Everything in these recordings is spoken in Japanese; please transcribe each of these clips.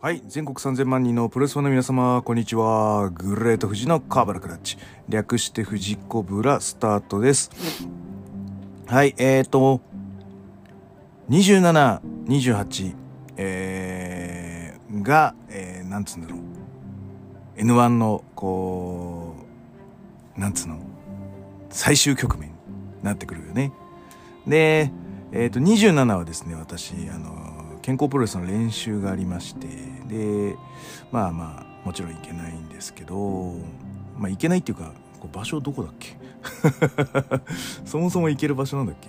はい。全国3000万人のプロレスファンの皆様、こんにちは。グレート富士のカーバラクラッチ。略して富士コブラスタートです。はい。えーと、27、28、えー、が、えー、なんつうんだろう。N1 の、こう、なんつうの、最終局面になってくるよね。で、えっ、と、27はですね、私、あの、健康プロレスの練習がありましてでまあまあもちろん行けないんですけどまあ行けないっていうかこう場所どこだっけ？そもそも行ける場所なんだっけ？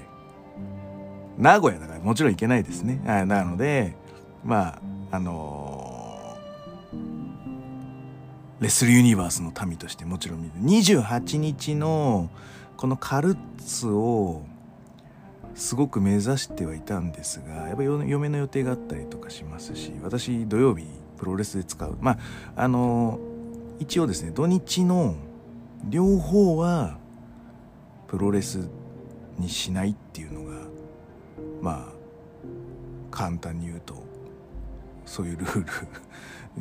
名古屋だからもちろん行けないですね。はいなのでまああのーレスルユニバースの民としてもちろん28日のこのカルッツをすごく目指してはいたんですがやっぱ嫁の予定があったりとかしますし私土曜日プロレスで使うまああの一応ですね土日の両方はプロレスにしないっていうのがまあ簡単に言うとそういうルール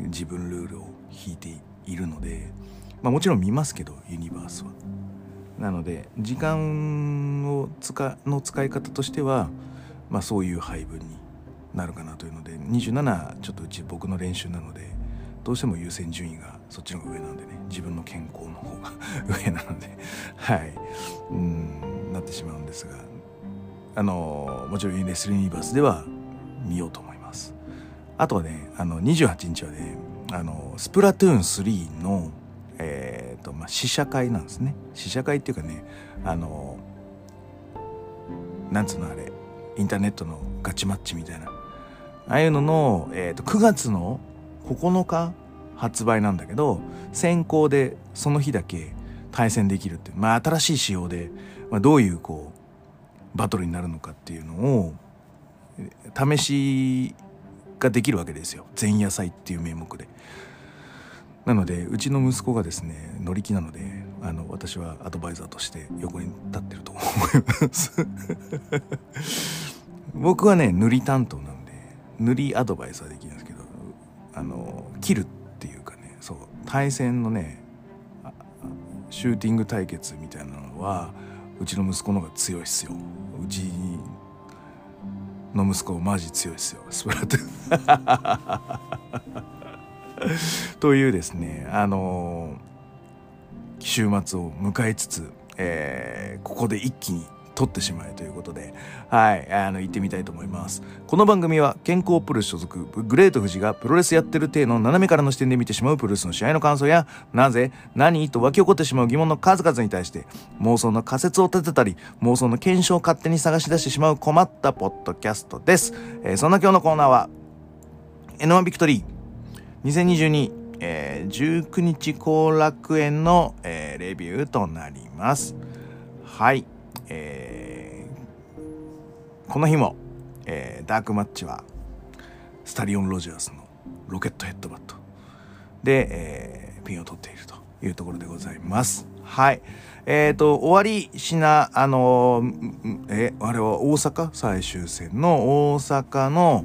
自分ルールを引いているので、まあ、もちろん見ますけどユニバースは。なので時間を使の使い方としては、まあ、そういう配分になるかなというので27ちょっとうち僕の練習なのでどうしても優先順位がそっちの方が上なんでね自分の健康の方が 上なのではい。うんなってしまうんですがあのもちろんレスリングユニバースでは見ようと思います。あとはねあの28日はねあのスプラトゥーン3のえーとまあ、試写会なんですね。試写会っていうかねあのなんつうのあれインターネットのガチマッチみたいな。ああいうのの、えー、と9月の9日発売なんだけど先行でその日だけ対戦できるってまあ新しい仕様で、まあ、どういうこうバトルになるのかっていうのを試しができるわけですよ。前夜祭っていう名目で。なのでうちの息子がですね乗り気なのであの私はアドバイザーとして横に立ってると思います。僕はね塗り担当なんで塗りアドバイザーできるんですけどあの切るっていうかねそう対戦のねシューティング対決みたいなのはうちの息子の方が強いっすよ。うちの息子マジ強いっすよ。スプラトゥーン。というですねあの、週末を迎えつつ、えー、ここで一気に撮ってしまえということで、はい、あの、行ってみたいと思います。この番組は健康プロレス所属、グレート富士がプロレスやってる体の斜めからの視点で見てしまうプロレスの試合の感想や、なぜ、何と湧き起こってしまう疑問の数々に対して、妄想の仮説を立てたり、妄想の検証を勝手に探し出してしまう困ったポッドキャストです。えー、そんな今日のコーナーは、N1 ビクトリー、2022、えー、19日後楽園の、えー、レビューとなります。はい。えー、この日も、えー、ダークマッチは、スタリオン・ロジャースのロケットヘッドバットで、えー、ピンを取っているというところでございます。はい。えっ、ー、と、終わりしな、あのー、え、あれは大阪？最終戦の大阪の、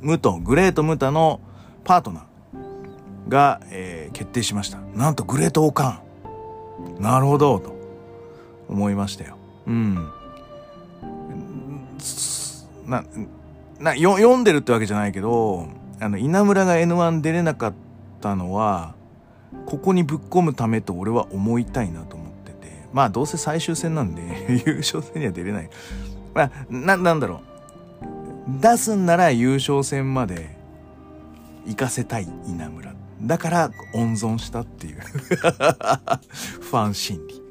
ムト、グレートムタのパートナーが、えー、決定しました。なんとグレートオカン。なるほど、と思いましたよ。うん。な、な、よ読んでるってわけじゃないけど、あの、稲村が N1 出れなかったのは、ここにぶっ込むためと俺は思いたいなと思ってて。まあ、どうせ最終戦なんで 優勝戦には出れない。まあ、な、なんだろう。出すんなら優勝戦まで行かせたい稲村。だから温存したっていう ファン心理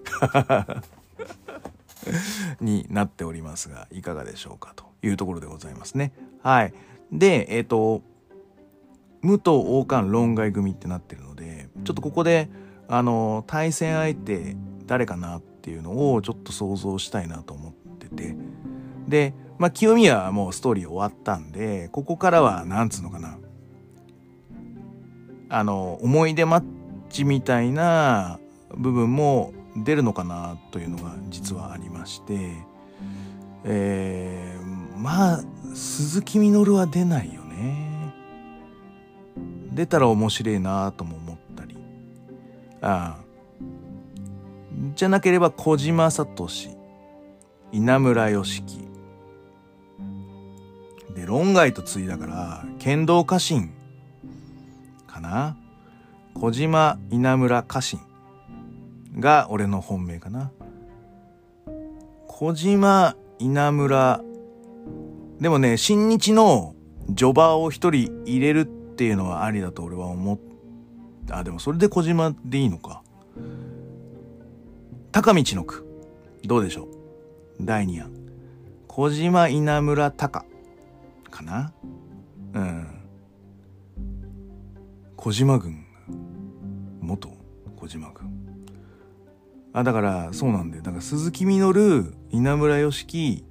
になっておりますが、いかがでしょうかというところでございますね。はい。で、えっ、ー、と、武藤王冠論外組ってなってるので、ちょっとここで、あの、対戦相手誰かなっていうのをちょっと想像したいなと思ってて、で、まあ、清宮はもうストーリー終わったんで、ここからは、なんつうのかな。あの、思い出マッチみたいな部分も出るのかなというのが実はありまして、えー、まあ、鈴木みのるは出ないよね。出たら面白いなとも思ったり。ああ。じゃなければ小島聡稲村良樹。で論外と継いだから剣道家臣。な。小島稲村家臣が俺の本命かな。小島稲村。でもね新日のジョバを一人入れるっていうのはありだと俺は思っあでもそれで小島でいいのか。高道の句。どうでしょう？第2案。小島稲村隆かな？うん。小島軍。元小島軍。あだからそうなんだよ。だから鈴木みのる稲村良樹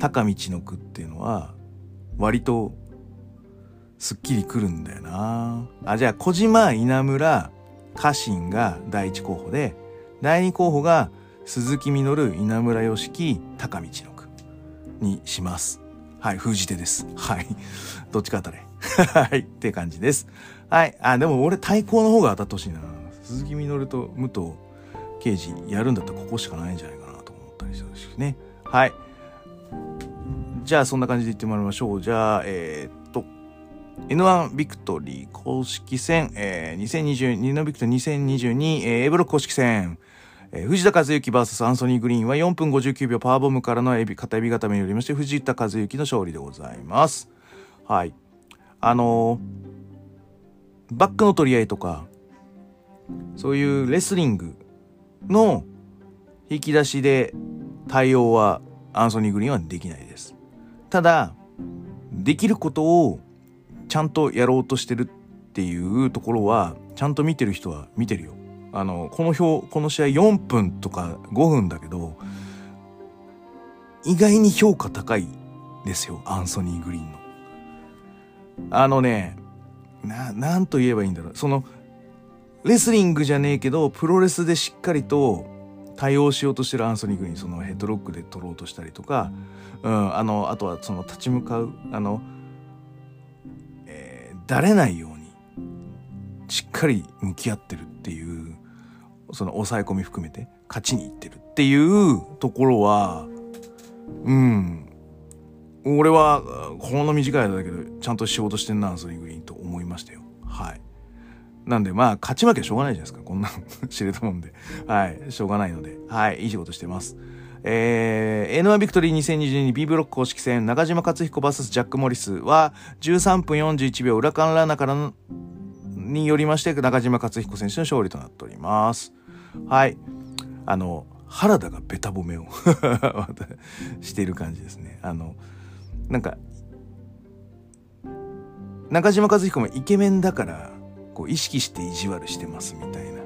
高道の句っていうのは割とすっきりくるんだよな。あじゃあ小島稲村家臣が第一候補で第二候補が鈴木みのる稲村良樹高道の句にします。はい封じ手です。はい。どっちか当たれ。はい。って感じです。はい。あでも俺対抗の方が当たってほしいな。鈴木みのると武藤刑事やるんだったらここしかないんじゃないかなと思ったりするしね。はい。じゃあそんな感じで言ってもらいましょう。じゃあえー、っと N1 ビクトリー公式戦、えー、2022のビクトリー2022、えー、A ブロック公式戦。えー、藤田和幸 VS アンソニー・グリーンは4分59秒パワーボムからのエビ片エビ固めによりまして藤田和幸の勝利でございます。はい。あのー、バックの取り合いとか、そういうレスリングの引き出しで対応はアンソニー・グリーンはできないです。ただ、できることをちゃんとやろうとしてるっていうところは、ちゃんと見てる人は見てるよ。あのこの表この試合4分とか5分だけど意外に評価高いですよアンソニー・グリーンの。あのねななんと言えばいいんだろうそのレスリングじゃねえけどプロレスでしっかりと対応しようとしてるアンソニー・グリーンそのヘッドロックで取ろうとしたりとか、うん、あのあとはその立ち向かうあの、えー、だれないようにしっかり向き合ってるっていうその抑え込み含めて勝ちにいってるっていうところは、うん。俺は、この短い間だけど、ちゃんと仕事してんな、アンソニー・グリーンと思いましたよ。はい。なんで、まあ、勝ち負けしょうがないじゃないですか。こんな 知れたもんで。はい。しょうがないので。はい。いい仕事してます。えー、N1 ビクトリー2022 B ブロック公式戦、中島克彦 VS ジャック・モリスは、13分41秒、裏間ランナからのによりまして、中島克彦選手の勝利となっております。はい。あの、原田がベタ褒めを している感じですね。あの、なんか、中島和彦もイケメンだから、こう意識して意地悪してますみたいな、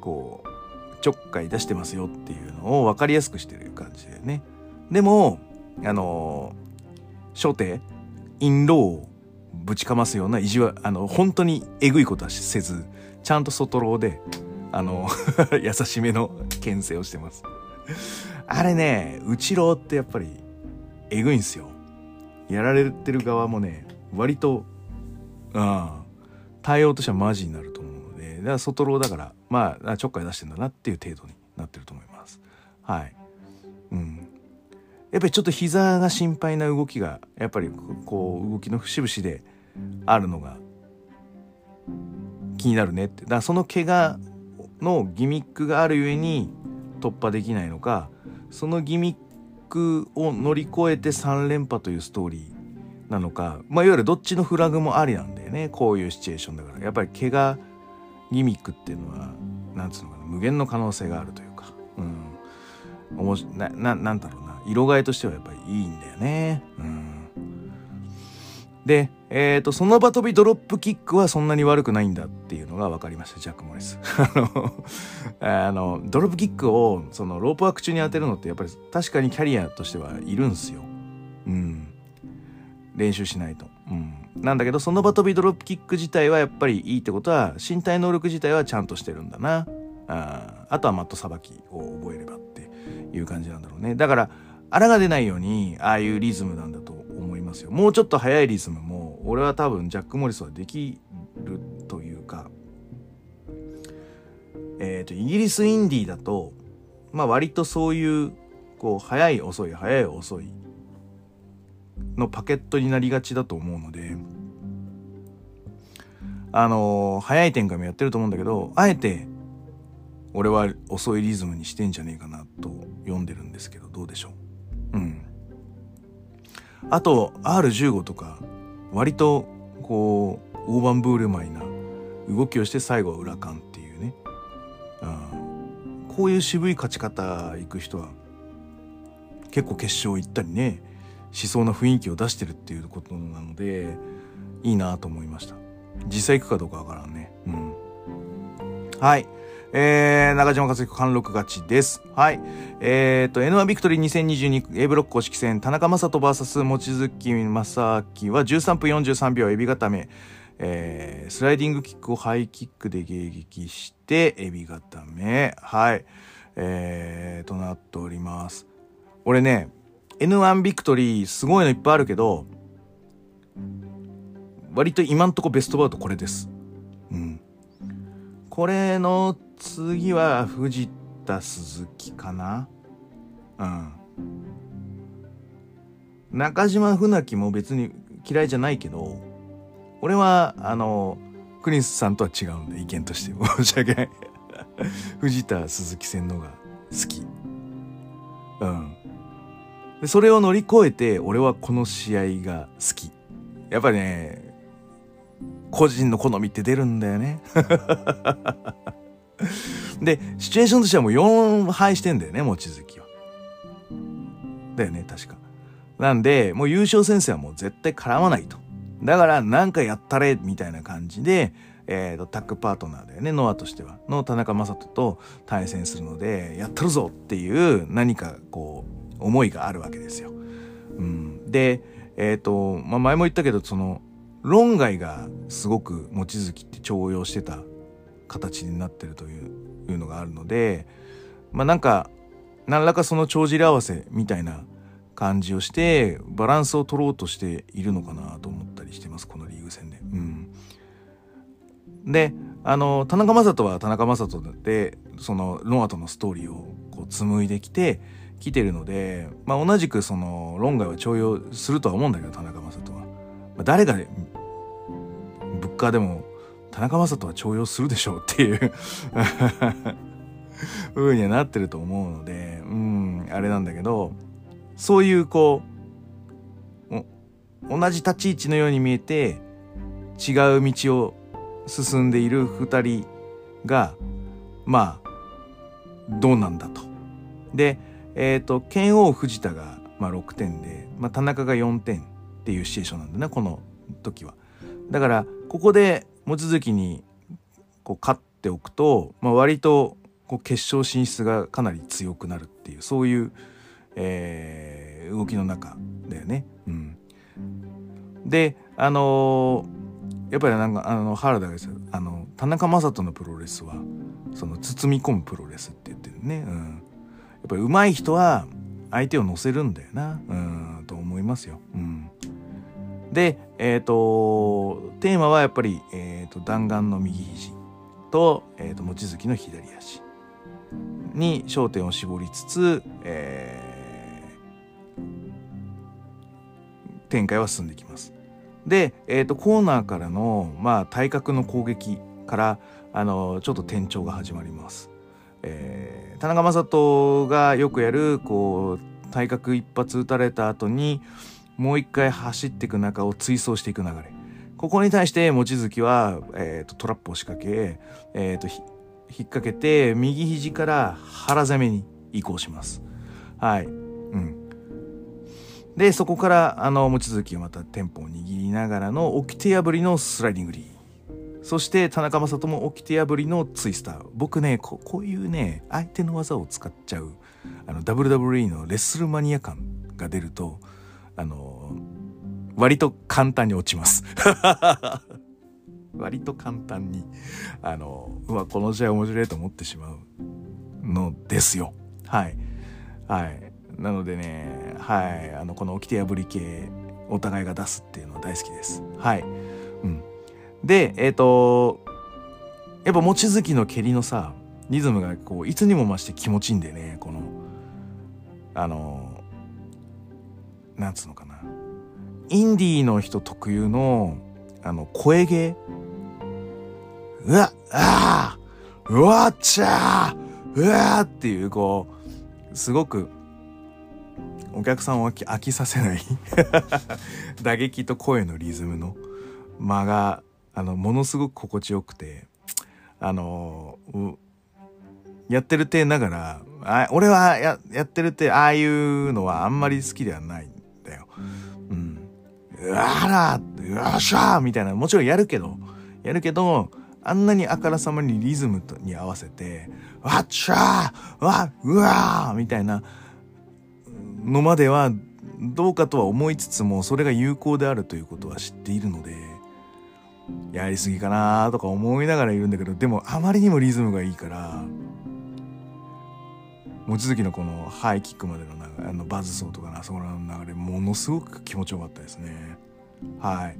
こう、ちょっかい出してますよっていうのを分かりやすくしてる感じだよね。でも、あの、初手、インローをぶちかますような意地悪、あの、本当にえぐいことはせず、ちゃんと外ローで、あの 優しめの牽制をしてます。あれね、内ローってやっぱり、えぐいんすよ。やられてる側もね、割と、うん、対応としてはマジになると思うので、だから外ローだから、まあ、ちょっかい出してんだなっていう程度になってると思います。はい。うん。やっぱりちょっと膝が心配な動きが、やっぱりこう、動きの節々であるのが、気になるねってだからその怪我のギミックがあるゆえに突破できないのかそのギミックを乗り越えて3連覇というストーリーなのか、まあ、いわゆるどっちのフラグもありなんだよねこういうシチュエーションだから。やっぱり怪我ギミックっていうのはなんつうのかな無限の可能性があるというか。うん。おもしなななんだろうな。色替えとしてはやっぱりいいんだよね。うん。で、えっ、ー、と、その場飛びドロップキックはそんなに悪くないんだっていうのが分かりました、ジャック・モリス。あの、ドロップキックを、その、ロープワーク中に当てるのって、やっぱり確かにキャリアとしてはいるんすよ。うん。練習しないと。うん。なんだけど、その場飛びドロップキック自体はやっぱりいいってことは、身体能力自体はちゃんとしてるんだな。ああとはマットさばきを覚えればっていう感じなんだろうね。だから、あらが出ないように、ああいうリズムなんだと思いますよもうちょっと速いリズムも俺は多分ジャック・モリスはできるというかえっ、とイギリスインディーだとまあ割とそういうこう早い遅い早い遅いのパケットになりがちだと思うのであの早い展開もやってると思うんだけどあえて俺は遅いリズムにしてんじゃねえかなと読んでるんですけどどうでしょう？うん。あと R15 とか割とこう大盤ブールマイな動きをして最後は裏感っていうね、うん、こういう渋い勝ち方行く人は結構決勝行ったりねしそうな雰囲気を出してるっていうことなのでいいなと思いました。実際行くかどうかわからんね。うん。はい。えー、中島和彦貫禄勝ちです。はい。えー、と、N1 ビクトリー2022 A ブロック公式戦、田中正人 VS 望月正明は13分43秒エビ固め、えー、スライディングキックをハイキックで迎撃して、エビ固め、はい、えー、となっております。俺ね、N1 ビクトリーすごいのいっぱいあるけど、割と今んとこベストバウトこれです。うん。これの次は藤田鈴木かな？うん。中島船木も別に嫌いじゃないけど俺はあのクリスさんとは違うんだ意見として申し訳ない。藤田鈴木戦のが好き。うん。でそれを乗り越えて俺はこの試合が好き。やっぱりね個人の好みって出るんだよね。で、シチュエーションとしてはもう4敗してんだよね、望月は。だよね、確か。なんで、もう優勝戦線はもう絶対絡まないと。だから、なんかやったれ、みたいな感じで、えーと、タッグパートナーだよね、ノアとしては。の田中正人と対戦するので、やったるぞっていう何かこう、思いがあるわけですよ。うん、で、えっ、ー、と、まあ、前も言ったけど、その、論外がすごく望月って重用してた形になってるというのがあるのでまあなんか何らかその帳尻合わせみたいな感じをしてバランスを取ろうとしているのかなと思ったりしてますこのリーグ戦で。うん、であの田中将人は田中将人でそのロンアとのストーリーをこう紡いできて来てるので、まあ、同じくその論外は重用するとは思うんだけど田中将人は。まあ、誰がブッカーでも田中将人は重用するでしょうっていう 風にはなってると思うので、うん、あれなんだけど、そういうこう、同じ立ち位置のように見えて、違う道を進んでいる二人が、まあ、どうなんだと。で、えっ、ー、と、剣王藤田が、まあ、6点で、まあ、田中が4点っていうシチュエーションなんだね、この時は。だから、ここで望月にこう勝っておくと、まあ、割とこう決勝進出がかなり強くなるっていうそういう、えー、動きの中だよね。うん、であのー、やっぱりなんかあの原田がですあの田中将人のプロレスはその包み込むプロレスって言ってるね。うん、やっぱり上手い人は相手を乗せるんだよな、うん、と思いますよ。うんで、えっ、ー、と、テーマはやっぱり、えっ、ー、と、弾丸の右肘と、えっ、ー、と、望月の左足に焦点を絞りつつ、えー、展開は進んできます。で、えっ、と、コーナーからの、まあ、体格の攻撃から、あの、ちょっと転調が始まります。えー、田中将人がよくやる、こう、体格一発打たれた後に、もう一回走っていく中を追走していく流れ。ここに対して望月は、えーと、トラップを仕掛け、えーと、引っ掛けて右肘から腹攻めに移行します。はい。うん。で、そこから、あの、望月がまたテンポを握りながらの掟破りのスライディング D。そして田中将斗も掟破りのツイスター。僕ねこ、こういうね、相手の技を使っちゃう、あの、WWE のレッスルマニア感が出ると、あの割と簡単に落ちます。割と簡単にあのうわこの試合面白いと思ってしまうのですよ。はい。はい。なのでねはい。あのこの掟破り系お互いが出すっていうのは大好きです。はい、うん、でえっ、ー、とやっぱ望月の蹴りのさリズムがこういつにも増して気持ちいいんだよねこのあのなんつうのかな。インディーの人特有のあの声芸。うわああうわっちゃーうわーっていうこうすごくお客さんを飽きさせない 打撃と声のリズムの間があのものすごく心地よくてあのやってる体ながらあ俺はややってるってああいうのはあんまり好きではない。んだよ。うん。うわらよっしゃーみたいなもちろんやるけどやるけどあんなにあからさまにリズムに合わせてわっしゃーわっうわーみたいなのまではどうかとは思いつつもそれが有効であるということは知っているのでやりすぎかなとか思いながらいるんだけどでもあまりにもリズムがいいから望月のこのハイキックまでのあのバズソーとかなそこの流れものすごく気持ちよかったですね。はい、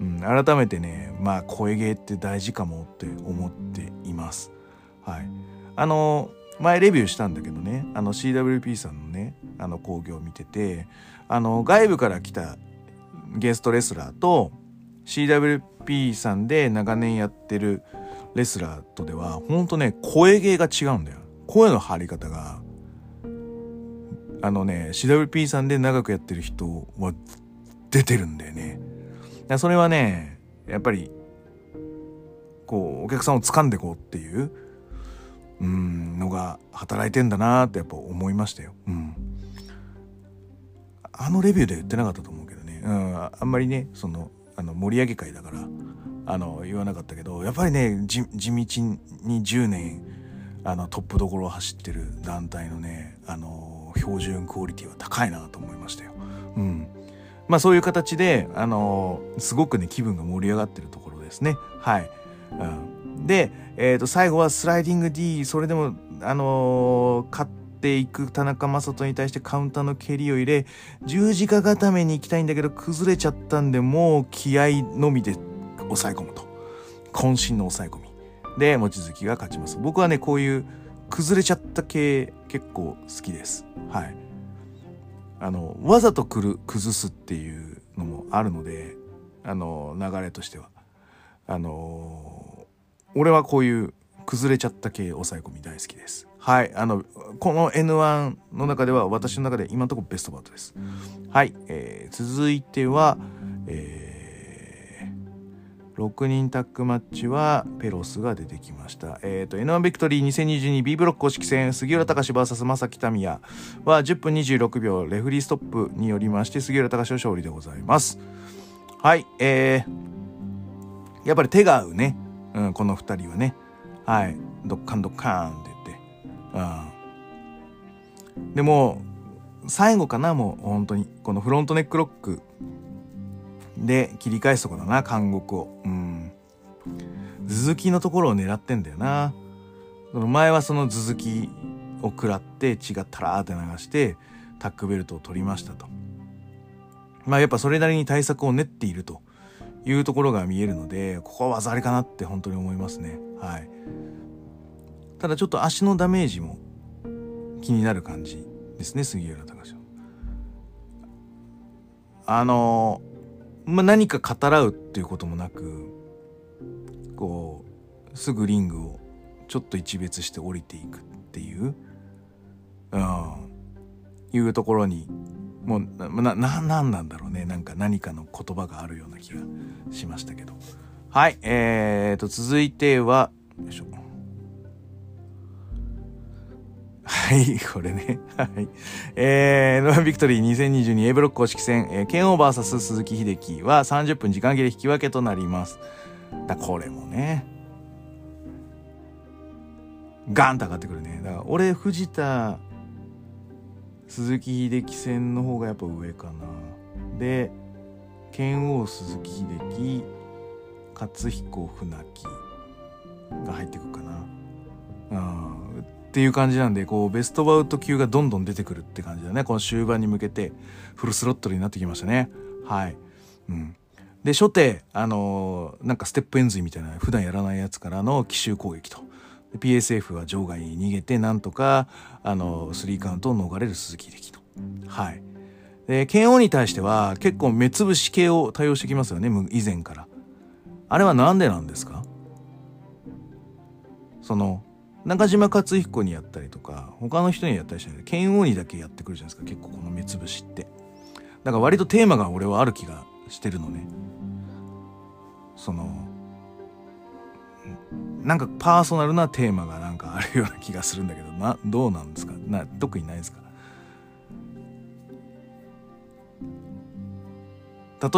うん、改めてねまあ声芸って大事かもって思っています。はい。あの前レビューしたんだけどねあの CWP さんのねあの興行を見ててあの外部から来たゲストレスラーと CWP さんで長年やってるレスラーとではほんとね声芸が違うんだよ。声の張り方があのね CWP さんで長くやってる人は出てるんだよねそれはねやっぱりこうお客さんを掴んでこうっていううんのが働いてんだなってやっぱ思いましたよ。うん。あのレビューで言ってなかったと思うけどね、うん、あんまりねそのあの盛り上げ会だからあの言わなかったけどやっぱりね地道に10年あのトップどころを走ってる団体のねあの標準クオリティは高いなと思いましたよ。うん、まあそういう形であのすごくね気分が盛り上がってるところですね。はい。うんで、えー、と最後はスライディング D それでも、あの、勝っていく田中将人に対してカウンターの蹴りを入れ十字架固めに行きたいんだけど崩れちゃったんでもう気合のみで抑え込むと渾身の抑え込みで望月が勝ちます僕はねこういう崩れちゃった系結構好きですはいあのわざとくる崩すっていうのもあるのであの流れとしてはあの俺はこういう崩れちゃった系抑え込み大好きです。はい。あの、この N1 の中では私の中で今のところベストバウトです。はい。えー、続いては、えー、6人タッグマッチはペロスが出てきました。えっ、ー、と、N1 ビクトリー 2022B ブロック公式戦杉浦隆 VS 正木民也は10分26秒レフリーストップによりまして杉浦隆の勝利でございます。はい。えー、やっぱり手が合うね。うん、この2人はねはいドッカンドッカーンって言って、うん、でも最後かなもう本当にこのフロントネックロックで切り返すとこだな監獄を。うん。続きのところを狙ってんだよな。前はその続きを食らって血がタラーって流してタックベルトを取りましたと。まあやっぱそれなりに対策を練っていると。いうところが見えるのでここは技ありかなって本当に思いますね。はい。ただちょっと足のダメージも気になる感じですね杉浦隆あのまあ、何か語らうっていうこともなくこうすぐリングをちょっと一別して降りていくっていう、うん、いうところにもうなななんなんだろうね。なんか何かの言葉があるような気がしましたけど。はいえーと続いてはよいしょ。はいこれね。はい。えー、ノアビクトリー 2022A ブロック公式戦、えー、剣王 VS 鈴木秀樹は30分時間切れ引き分けとなります。だこれもね。ガンと上がってくるね。だから俺藤田鈴木秀樹戦の方がやっぱ上かな。で剣王鈴木秀樹勝彦船木が入ってくるかな。うん。っていう感じなんでこうベストバウト級がどんどん出てくるって感じだねこの終盤に向けてフルスロットルになってきましたねはい。うん。で、初手、あのーなんかステップエンズイみたいな普段やらないやつからの奇襲攻撃と。PSF は場外に逃げて、なんとか、あのースリーカウントを逃れる鈴木秀樹と。はい。で、KO に対しては結構目つぶし系を対応してきますよね、以前から。あれはなんでなんですか？その、中島克彦にやったりとか、他の人にやったりしないで、剣王にだけやってくるじゃないですか、結構この目つぶしって。だから割とテーマが俺はある気がしてるのね。その、なんかパーソナルなテーマがなんかあるような気がするんだけど、な、どうなんですか？な、特にないですか？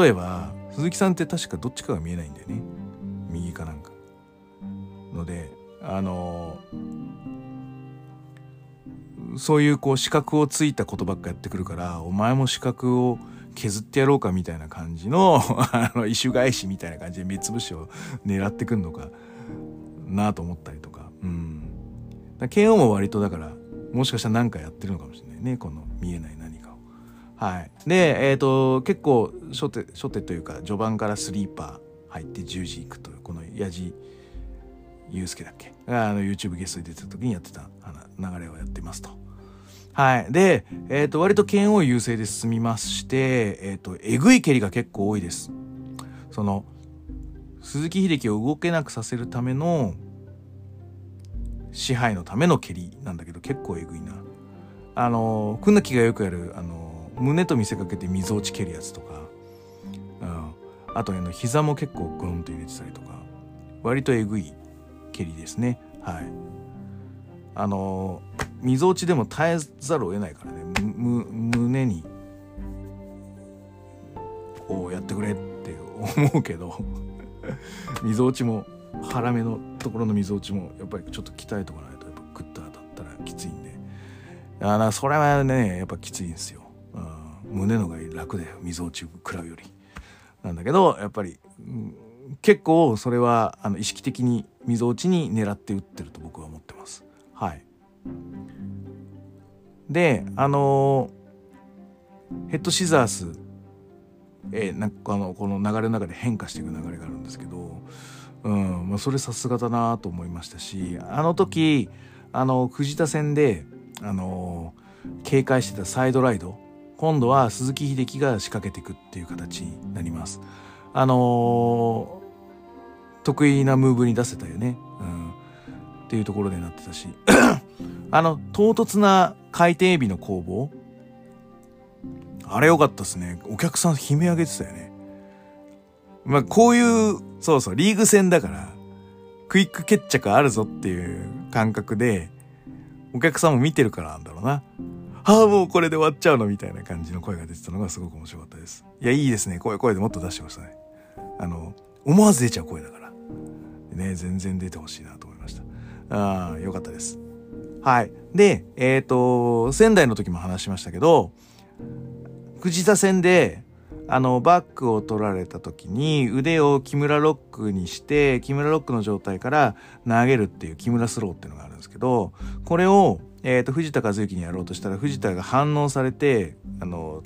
例えば、鈴木さんって確かどっちかが見えないんだよね。右かなんか。ので、あのそういうこう資格をついたことばっかやってくるからお前も資格を削ってやろうかみたいな感じの あの異種返しみたいな感じで目つぶしを狙ってくんのかなと思ったりとか。うん。だ KO も割とだからもしかしたら何かやってるのかもしれないねこの見えない何かを。はい。でえっ、と結構初手初手というか序盤からスリーパー入って十字いくというこのやじゆうすけだっけ？あの YouTube ゲストに出てた時にやってた流れをやってますと。はい。で、えっ、と、割と剣王優勢で進みまして、えっ、と、えぐい蹴りが結構多いです。その、鈴木秀樹を動けなくさせるための支配のための蹴りなんだけど結構えぐいな。あの、くんなきがよくやる、あの、胸と見せかけて溝落ち蹴るやつとか、うん。あと、あの、膝も結構グンと入れてたりとか、割とえぐい蹴りですね。はい。あのみぞおちでも耐えざるを得ないからね。むむ胸にこうやってくれって思うけど。みぞおちも腹目のところのみぞおちもやっぱりちょっと鍛えとかないとやっぱグッと当たったらきついんで。あなそれはねやっぱきついんですよ、うん、胸のが楽だよみぞおち食らうより。なんだけどやっぱり、うん結構それはあの意識的にみぞおちに狙って打ってると僕は思ってますはいであのヘッドシザースえーなんかあのこの流れの中で変化していく流れがあるんですけど、うんまあ、それさすがだなと思いましたしあの時あの藤田戦であの警戒してたサイドライド今度は鈴木秀樹が仕掛けていくっていう形になります。あの得意なムーブに出せたよね。うん。っていうところでなってたし。あの、唐突な回転エビの攻防あれ良かったっすね。お客さん悲鳴上げてたよね。まあ、こういう、そうそう、リーグ戦だから、クイック決着あるぞっていう感覚で、お客さんも見てるからなんだろうな。ああ、もうこれで終わっちゃうのみたいな感じの声が出てたのがすごく面白かったです。いや、いいですね。声、声でもっと出してましたね。あの、思わず出ちゃう声だから。ね、全然出てほしいなと思いました。ああ、よかったです。はい。で、えっ、と、仙台の時も話しましたけど、藤田戦で、あの、バックを取られた時に腕を木村ロックにして、木村ロックの状態から投げるっていう木村スローっていうのがあるんですけど、これを、えっ、と、藤田和之にやろうとしたら、藤田が反応されて、あの、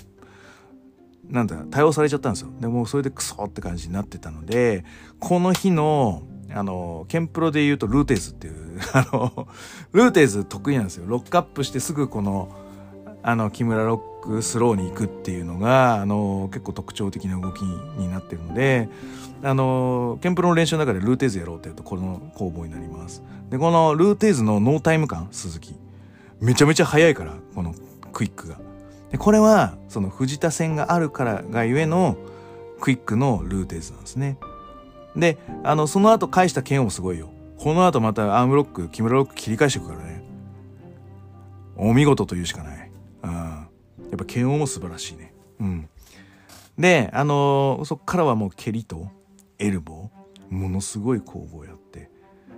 なんだ、対応されちゃったんですよ。でもうそれでクソって感じになってたので、この日の、あの、ケンプロで言うとルーテーズっていう、あの、ルーテーズ得意なんですよ。ロックアップしてすぐこの、あの、木村ロックスローに行くっていうのが、あの、結構特徴的な動きになってるので、あの、ケンプロの練習の中でルーテーズやろうって言うと、この攻防になります。で、このルーテーズのノータイム感、鈴木。めちゃめちゃ速いから、このクイックが。で、これは、その藤田戦があるからがゆえの、クイックのルーテーズなんですね。で、あの、その後返した拳王もすごいよ。この後またアームロック、木村ロック切り返していくからね。お見事というしかない。うん。やっぱ拳王も素晴らしいね。うん。で、あのーそっからはもう蹴りとエルボー、ものすごい攻防やって、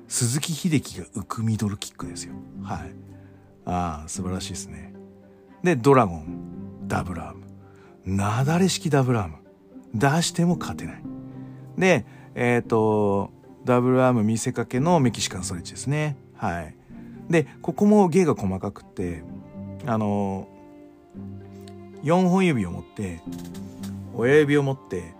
鈴木秀樹が浮くミドルキックですよ。はい。ああ、素晴らしいですね。で、ドラゴン、ダブルアーム。なだれ式ダブルアーム。出しても勝てない。で、えっ、と、ダブルアーム見せかけのメキシカンストレッチですね。はい。で、ここも芸が細かくて、あの、4本指を持って、親指を持って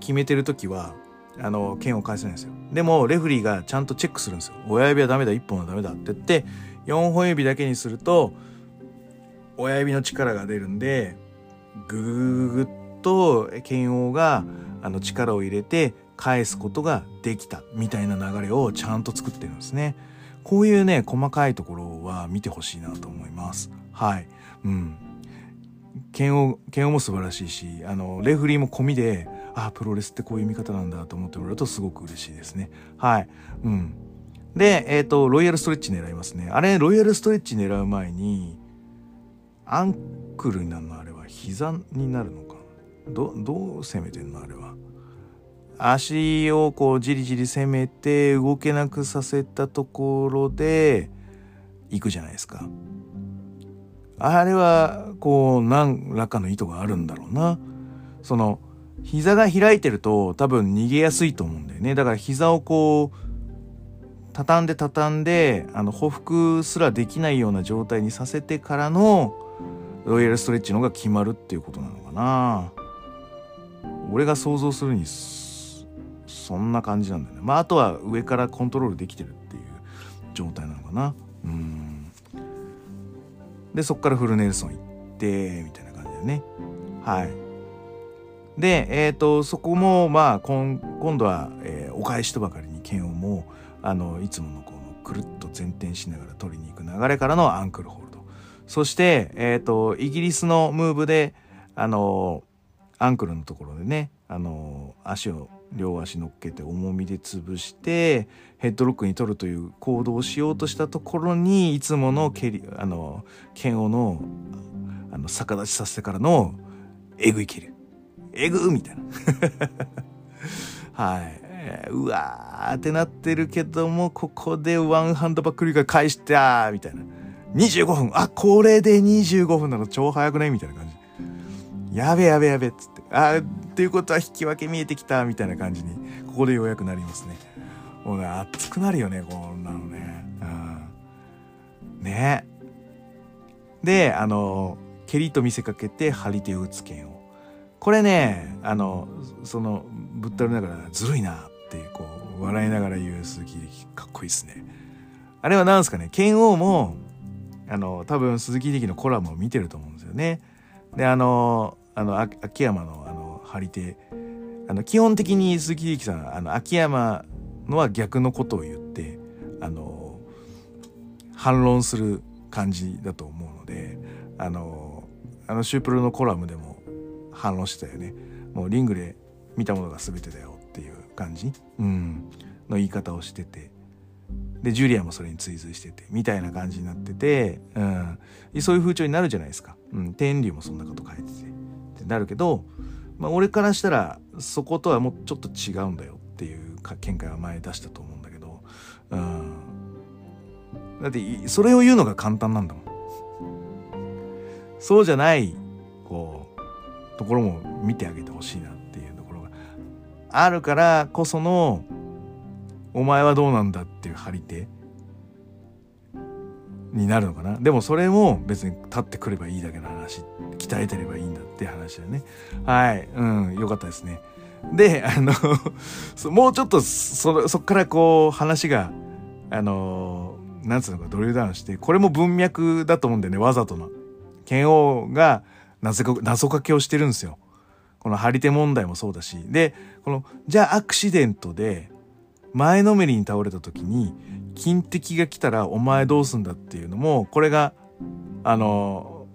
決めてる時はあの剣を返せないんですよでもレフリーがちゃんとチェックするんですよ親指はダメだ1本はダメだって言って4本指だけにすると親指の力が出るんでぐぐぐっと剣王があの力を入れて返すことができたみたいな流れをちゃんと作ってるんですね。こういうね細かいところは見てほしいなと思います。はい。うん。剣王、剣王も素晴らしいし、あの、レフリーも込みで、あ、プロレスってこういう見方なんだと思ってもらえるとすごく嬉しいですね。はい。うん。で、えっ、ー、と、ロイヤルストレッチ狙いますね。あれ、ロイヤルストレッチ狙う前に、アンクルになるのあれは膝になるのかど、どう攻めてんのあれは？足をこうじりじり攻めて動けなくさせたところで行くじゃないですか。あれはこう何らかの意図があるんだろうな。その膝が開いてると多分逃げやすいと思うんだよね。だから膝をこう畳んで畳んであの歩幅すらできないような状態にさせてからのロイヤルストレッチの方が決まるっていうことなのかな。俺が想像するにそんな感じなんだよね。まああとは上からコントロールできてるっていう状態なのかな。うんでそこからフルネルソン行ってみたいな感じだよねはいでえっ、ー、とそこもまあ今今度は、えー、お返しとばかりに剣をもうあのいつものこのくるっと前転しながら取りに行く流れからのアンクルホールドそしてえっ、ー、とイギリスのムーブであのアンクルのところでねあの足を両足乗っけて重みで潰してヘッドロックに取るという行動をしようとしたところにいつもの蹴りあの剣をのあの逆立ちさせてからのえぐい蹴り。えぐみたいな。はい、うわーってなってるけどもここでワンハンドバックリが返したみたいな。25分。あこれで25分なの。超早くない？みたいな感じ。やべやべやべっつって。あっていうことは引き分け見えてきたみたいな感じにここでようやくなりますね。もうね熱くなるよねこんなのね。うん。ね。であの蹴りと見せかけて張り手を打つ剣を。これねあのそのぶったるながらずるいなってこう笑いながら言う鈴木力かっこいいっすね。あれは何ですかね剣王もあの多分鈴木秀樹のコラムを見てると思うんですよね。であのあの秋山のあの張り手。あの基本的に鈴木秀樹さんあの秋山のは逆のことを言ってあの反論する感じだと思うのであのあのシュープロのコラムでも反論してたよね。もうリングで見たものが全てだよっていう感じ、うん、の言い方をしてて。でジュリアもそれに追随しててみたいな感じになってて、うん、そういう風潮になるじゃないですか、うん、天竜もそんなこと書いてて。なるけどまあ、俺からしたらそことはもうちょっと違うんだよっていう見解は前出したと思うんだけど、うん、だってそれを言うのが簡単なんだもん。そうじゃないこうところも見てあげてほしいなっていうところがあるからこそのお前はどうなんだっていう張り手になるのかな？でもそれも別に立ってくればいいだけの話鍛えてればいいんだって話だよね。はい。うん。よかったですね。であの もうちょっとそそっからこう話があのなんつうのかドリルダウンしてこれも文脈だと思うんだよね。わざとの。剣王が謎謎かけをしてるんですよ。この張り手問題もそうだし。でこのじゃあアクシデントで前のめりに倒れた時に金敵が来たらお前どうすんだっていうのもこれがあの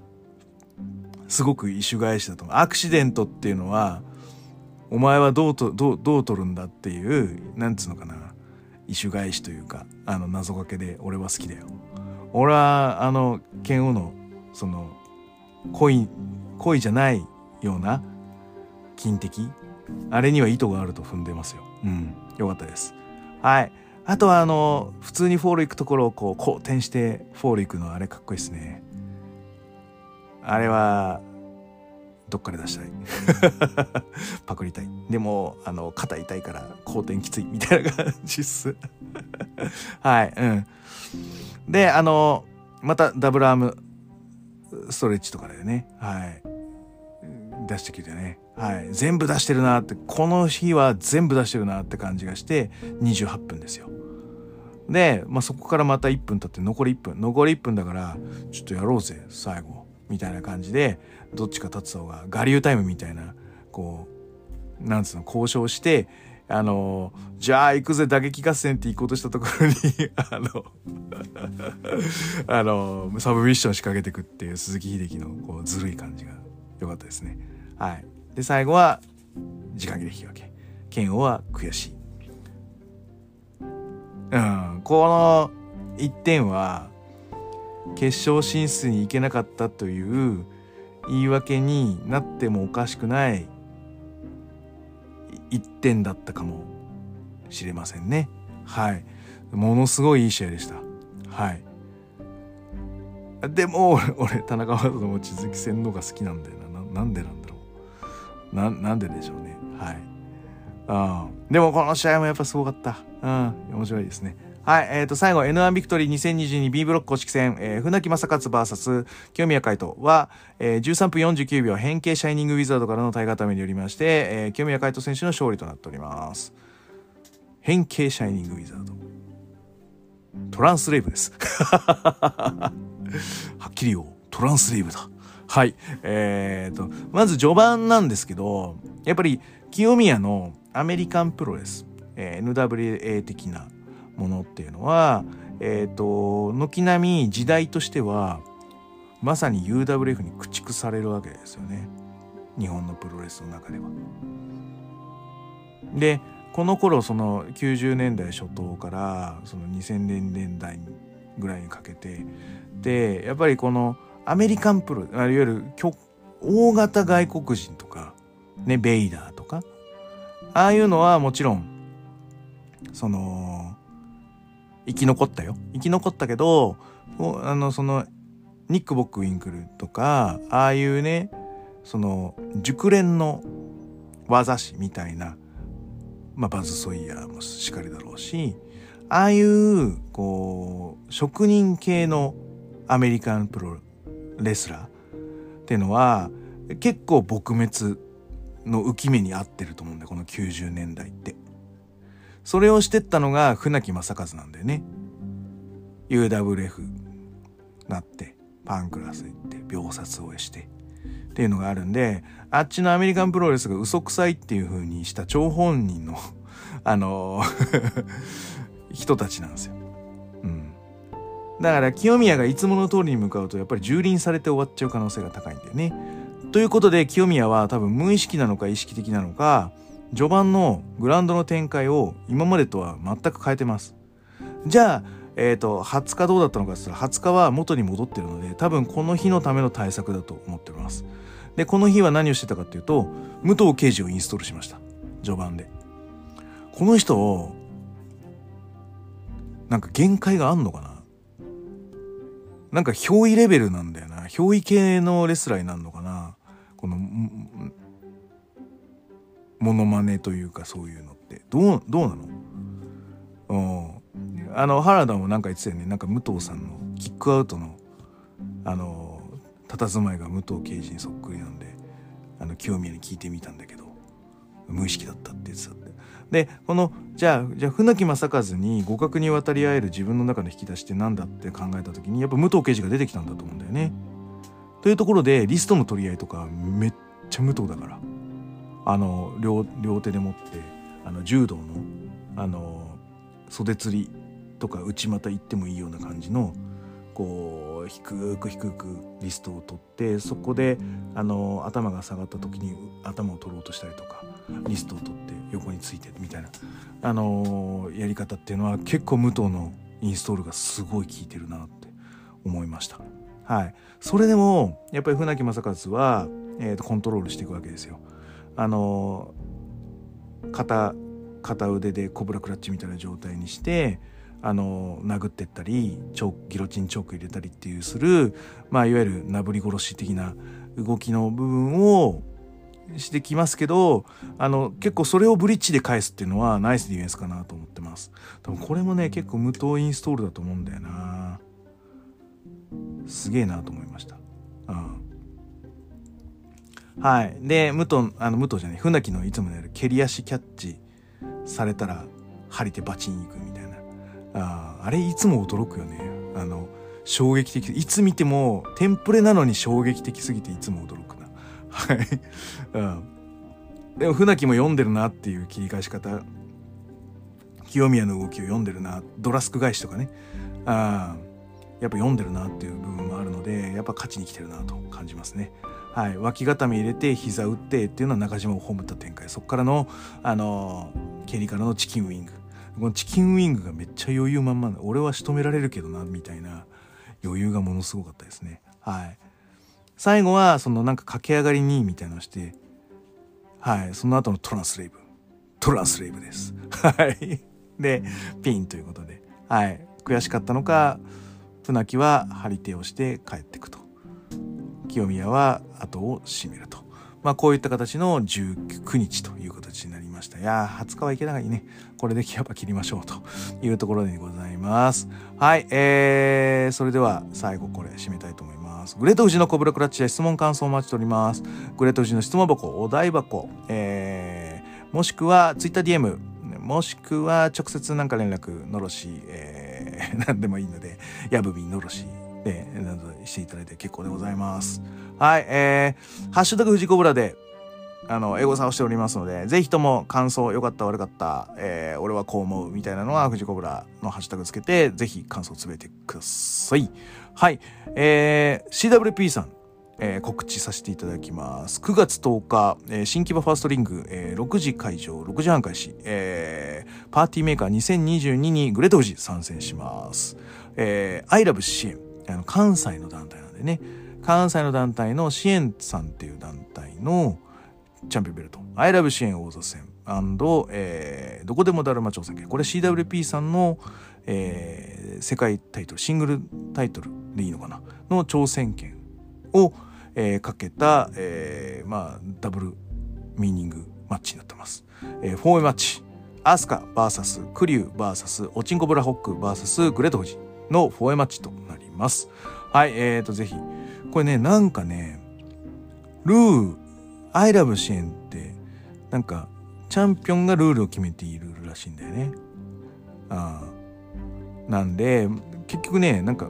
すごく異種返しだと思う。アクシデントっていうのはお前はどうとどうどう取るんだっていうなんつうのかな。異種返しというかあの謎かけで俺は好きだよ。俺はあの拳王のその故意故意じゃないような金的あれには意図があると踏んでますよ。うん。よかったです。はい。あとはあの普通にフォール行くところをこう後転してフォール行くのあれかっこいいですね。あれはどっかで出したい。パクりたい。でもあの肩痛いから後転きついみたいな感じっす。はいうん。であのまたダブルアームストレッチとかでね。はい。出してきてね。はい。全部出してるなって、この日は全部出してるなって感じがして、28分ですよ。で、まあ、そこからまた1分経って残り1分。残り1分だから、ちょっとやろうぜ、最後。みたいな感じで、どっちか立つ方が、我流タイムみたいな、こう、なんつうの、交渉して、あの、じゃあ行くぜ打撃合戦って行こうとしたところに あのあの、サブミッション仕掛けてくっていう鈴木秀樹のこうずるい感じが良かったですね。はい。で、最後は、時間切れ引き分け。剣王は悔しい。うん、この1点は、決勝進出に行けなかったという言い訳になってもおかしくない1点だったかもしれませんね。はい。ものすごいいい試合でした。はい。でも、俺、田中正人も千月戦の方が好きなんだよな。ななんでなんだろう。な、なんででしょうね。はい。あでもこの試合もやっぱすごかった。うん。面白いですね。はい。えっ、ー、と、最後、N1 ビクトリー 2022B ブロック公式戦、えー、船木正勝 VS 清宮海斗は、えー、13分49秒変形シャイニングウィザードからの対固めによりまして、えー、清宮海斗選手の勝利となっております。変形シャイニングウィザード。トランスレイブです。はっきり言おう。トランスレイブだ。はい。えーと、まず序盤なんですけど、やっぱり清宮のアメリカンプロレス、えー、NWA 的なものっていうのは、えっ、ー、と、軒並み時代としては、まさに UWF に駆逐されるわけですよね。日本のプロレスの中では。で、この頃、その90年代初頭からその2000年年代ぐらいにかけて、で、やっぱりこのアメリカンプロ、いわゆる大型外国人とか、ね、ベイダー、ああいうのはもちろん、その、生き残ったよ。生き残ったけど、あの、その、ニック・ボック・ウィンクルとか、ああいうね、その、熟練の技師みたいな、まあ、バズ・ソイヤーもしかりだろうし、ああいう、こう、職人系のアメリカンプロレスラーっていうのは、結構撲滅の浮き目に合ってると思うんだよ、この90年代って。それをしてったのが船木正和なんだよね。UWF なって、パンクラス行って、秒殺をしてっていうのがあるんで、あっちのアメリカンプロレスが嘘くさいっていう風にした張本人の あの 人たちなんですよ。うん。だから清宮がいつもの通りに向かうとやっぱり蹂躙されて終わっちゃう可能性が高いんだよね。ということで清宮は多分無意識なのか意識的なのか、序盤のグラウンドの展開を今までとは全く変えてます。じゃあ、えっ、ー、と、20日どうだったのかって言ったら、20日は元に戻ってるので、多分この日のための対策だと思っております。で、この日は何をしてたかっていうと、武藤刑事をインストールしました。序盤で。この人、なんか限界があんのかななんか憑依レベルなんだよな。憑依系のレスラーになるのかなこの、モノマネというかそういうのってどうどうなの？うん。あの原田もなんか言ってたよね。なんか武藤さんのキックアウトのあの佇まいが武藤刑事にそっくりなんであの清宮に聞いてみたんだけど無意識だったって言ってたって。でこのじゃあじゃあ船木正和に互角に渡り合える自分の中の引き出しって何だって考えた時にやっぱ武藤刑事が出てきたんだと思うんだよね。というところでリストの取り合いとかめっちゃ武藤だから。あの両両手で持ってあの柔道のあの袖釣りとか内股行ってもいいような感じのこう低く低くリストを取ってそこであの頭が下がった時に頭を取ろうとしたりとかリストを取って横についてみたいなあのやり方っていうのは結構武藤のインストールがすごい効いてるなって思いました。はい、それでもやっぱり船木正和は、えーとコントロールしていくわけですよ。あの片片腕でコブラクラッチみたいな状態にしてあの殴ってったりチョギロチンチョーク入れたりっていうする、まあ、いわゆるなぶり殺し的な動きの部分をしてきますけどあの結構それをブリッジで返すっていうのはナイスディフェンスかなと思ってます。多分これもね結構無糖インストールだと思うんだよな。すげえなと思いました。うん。はい。で武藤あの武藤じゃない船木のいつもやる蹴り足キャッチされたら張り手バチンいくみたいな。ああれいつも驚くよね。あの衝撃的いつ見てもテンプレなのに衝撃的すぎていつも驚くな。はい、うん、でも船木も読んでるなっていう切り返し方。清宮の動きを読んでるな。ドラスク返しとかね。ああやっぱ読んでるなっていう部分もあるのでやっぱ勝ちに来てるなと感じますね。はい、脇固め入れて膝打ってっていうのは中島を葬った展開。そこからの、あの蹴りからのチキンウィング。このチキンウィングがめっちゃ余裕満々。俺は仕留められるけどなみたいな余裕がものすごかったですね。はい、最後はそのなんか駆け上がりにみたいなのをしてはい。その後のトランスレイブ。トランスレイブです。はい。でピンということで。はい。悔しかったのか船木は張り手をして帰っていくと清宮は後を締めると。まあ、こういった形の19日という形になりました。いやー、20日はいけないね。これでやっぱ切りましょうというところでございます。はい、えー、それでは最後これ締めたいと思います。グレート富士のコブラクラッチで質問感想をお待ちしております。グレート富士の質問箱、お題箱、えー、もしくは TwitterDM、もしくは直接なんか連絡、のろし、えー、何でもいいので、やぶみのろし、で、などしていただいて結構でございます。はい、えー、ハッシュタグ富士コブラで、あの、エゴサをしておりますので、ぜひとも感想、良かった、悪かった、えー、俺はこう思う、みたいなのは、富士コブラのハッシュタグつけて、ぜひ感想をつめてください。はい、えー、CWP さん、えー、告知させていただきます。9月10日、えー、新木場ファーストリング、えー、6時会場、6時半開始、えー、パーティーメーカー2022にグレート富士参戦します。えー、I love 支援、あの関西の団体なんでね。関西の団体の支援さんっていう団体のチャンピオンベルト「アイラブ支援王座戦」えー、どこでもだるま挑戦権。これ CWP さんの、えー、世界タイトルシングルタイトルでいいのかな？の挑戦権を、えー、かけた、えー、まあダブルミーニングマッチになってます。えー、4マッチアスカ VS クリュー VS オチンコブラホック VS グレートフジの4マッチとなります。はい、えーと、ぜひ。これね、なんかね、ルー、アイラブ支援って、なんか、チャンピオンがルールを決めているらしいんだよね。ああ。なんで、結局ね、なんか、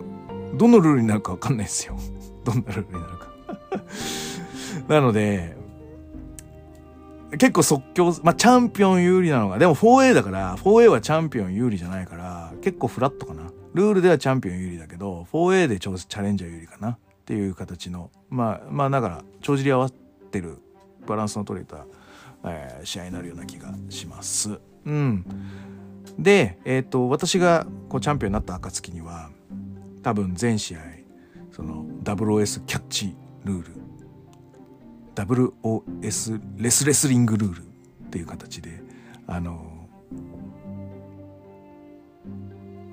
どのルールになるかわかんないですよ。どんなルールになるか なので、結構即興、まあ、チャンピオン有利なのが、でも 4A だから、4A はチャンピオン有利じゃないから、結構フラットかな。ルールではチャンピオン有利だけど 4A でチャレンジャー有利かなっていう形のまあまあだから帳尻合わってるバランスの取れた、えー、試合になるような気がします。うん、で、えーと、私がこうチャンピオンになった暁には多分全試合その WOS キャッチルール。WOS レスレスリングルールっていう形であの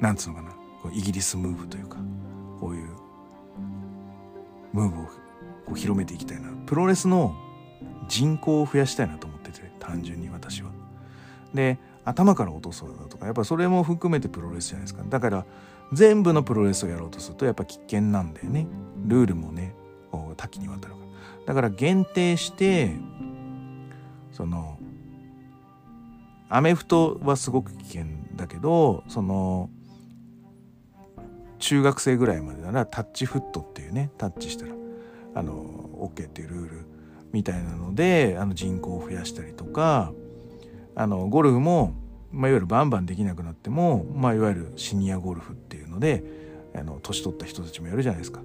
なんつうのかな。イギリスムーブというかこういうムーブをこう広めていきたいな。プロレスの人口を増やしたいなと思ってて単純に私は。で頭から落とそうだとかやっぱそれも含めてプロレスじゃないですか。だから全部のプロレスをやろうとするとやっぱ危険なんだよね。ルールもね。多岐にわたるだから限定してそのアメフトはすごく危険だけどその中学生ぐらいまでならタッチフットっていうねタッチしたらあの OK っていうルールみたいなのであの人口を増やしたりとかあのゴルフも、まあ、いわゆるバンバンできなくなっても、まあ、いわゆるシニアゴルフっていうのであの年取った人たちもやるじゃないですか。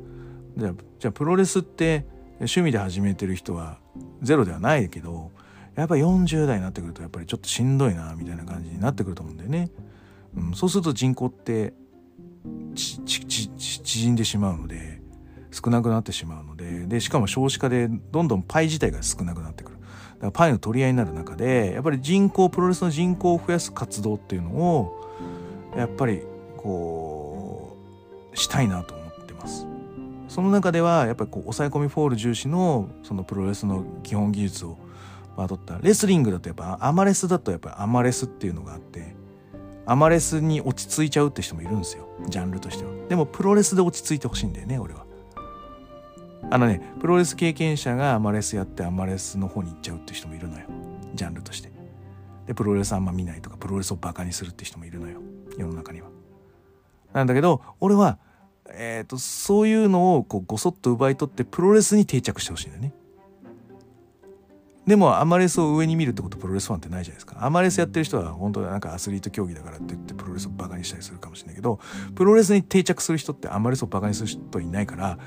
じゃあじゃあプロレスって趣味で始めてる人はゼロではないけどやっぱり40代になってくるとやっぱりちょっとしんどいなみたいな感じになってくると思うんだよね。うん、そうすると人口って縮んでしまうので少なくなってしまうのででしかも少子化でどんどんパイ自体が少なくなってくるだからパイの取り合いになる中でやっぱり人口プロレスの人口を増やす活動っていうのをやっぱりこうしたいなとその中ではやっぱりこう抑え込みフォール重視のそのプロレスの基本技術をまとった。レスリングだとやっぱアマレスだとやっぱりアマレスっていうのがあってアマレスに落ち着いちゃうって人もいるんですよ。ジャンルとしては。でもプロレスで落ち着いてほしいんだよね俺は。あのねプロレス経験者がアマレスやってアマレスの方に行っちゃうって人もいるのよ。ジャンルとして。でプロレスあんま見ないとかプロレスをバカにするって人もいるのよ。世の中には。なんだけど俺はえーと、そういうのをこうごそっと奪い取ってプロレスに定着してほしいんだよね。でもアマレスを上に見るってことプロレスファンってないじゃないですか。アマレスやってる人は本当なんかアスリート競技だからって言ってプロレスをバカにしたりするかもしれないけどプロレスに定着する人ってアマレスをバカにする人いないから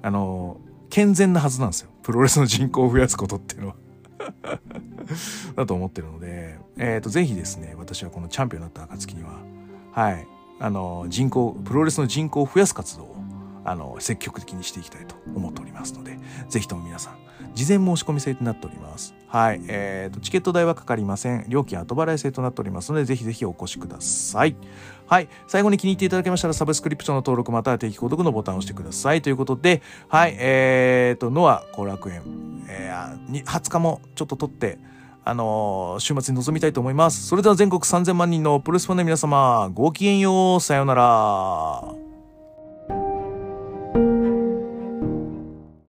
あの健全なはずなんですよ。プロレスの人口を増やすことっていうのは。だと思ってるので、えーと、ぜひですね私はこのチャンピオンになった暁にははい。あの人口プロレスの人口を増やす活動をあの積極的にしていきたいと思っておりますのでぜひとも皆さん事前申し込み制となっております。はいえーと、チケット代はかかりません。料金後払い制となっておりますのでぜひぜひお越しください。はい最後に気に入っていただけましたらサブスクリプションの登録または定期購読のボタンを押してください。ということではいえーとノア後楽園、えー、20日もちょっと撮ってあの、週末に臨みたいと思います。それでは全国3000万人のプロレスファンの皆様、ごきげんよう、さようなら。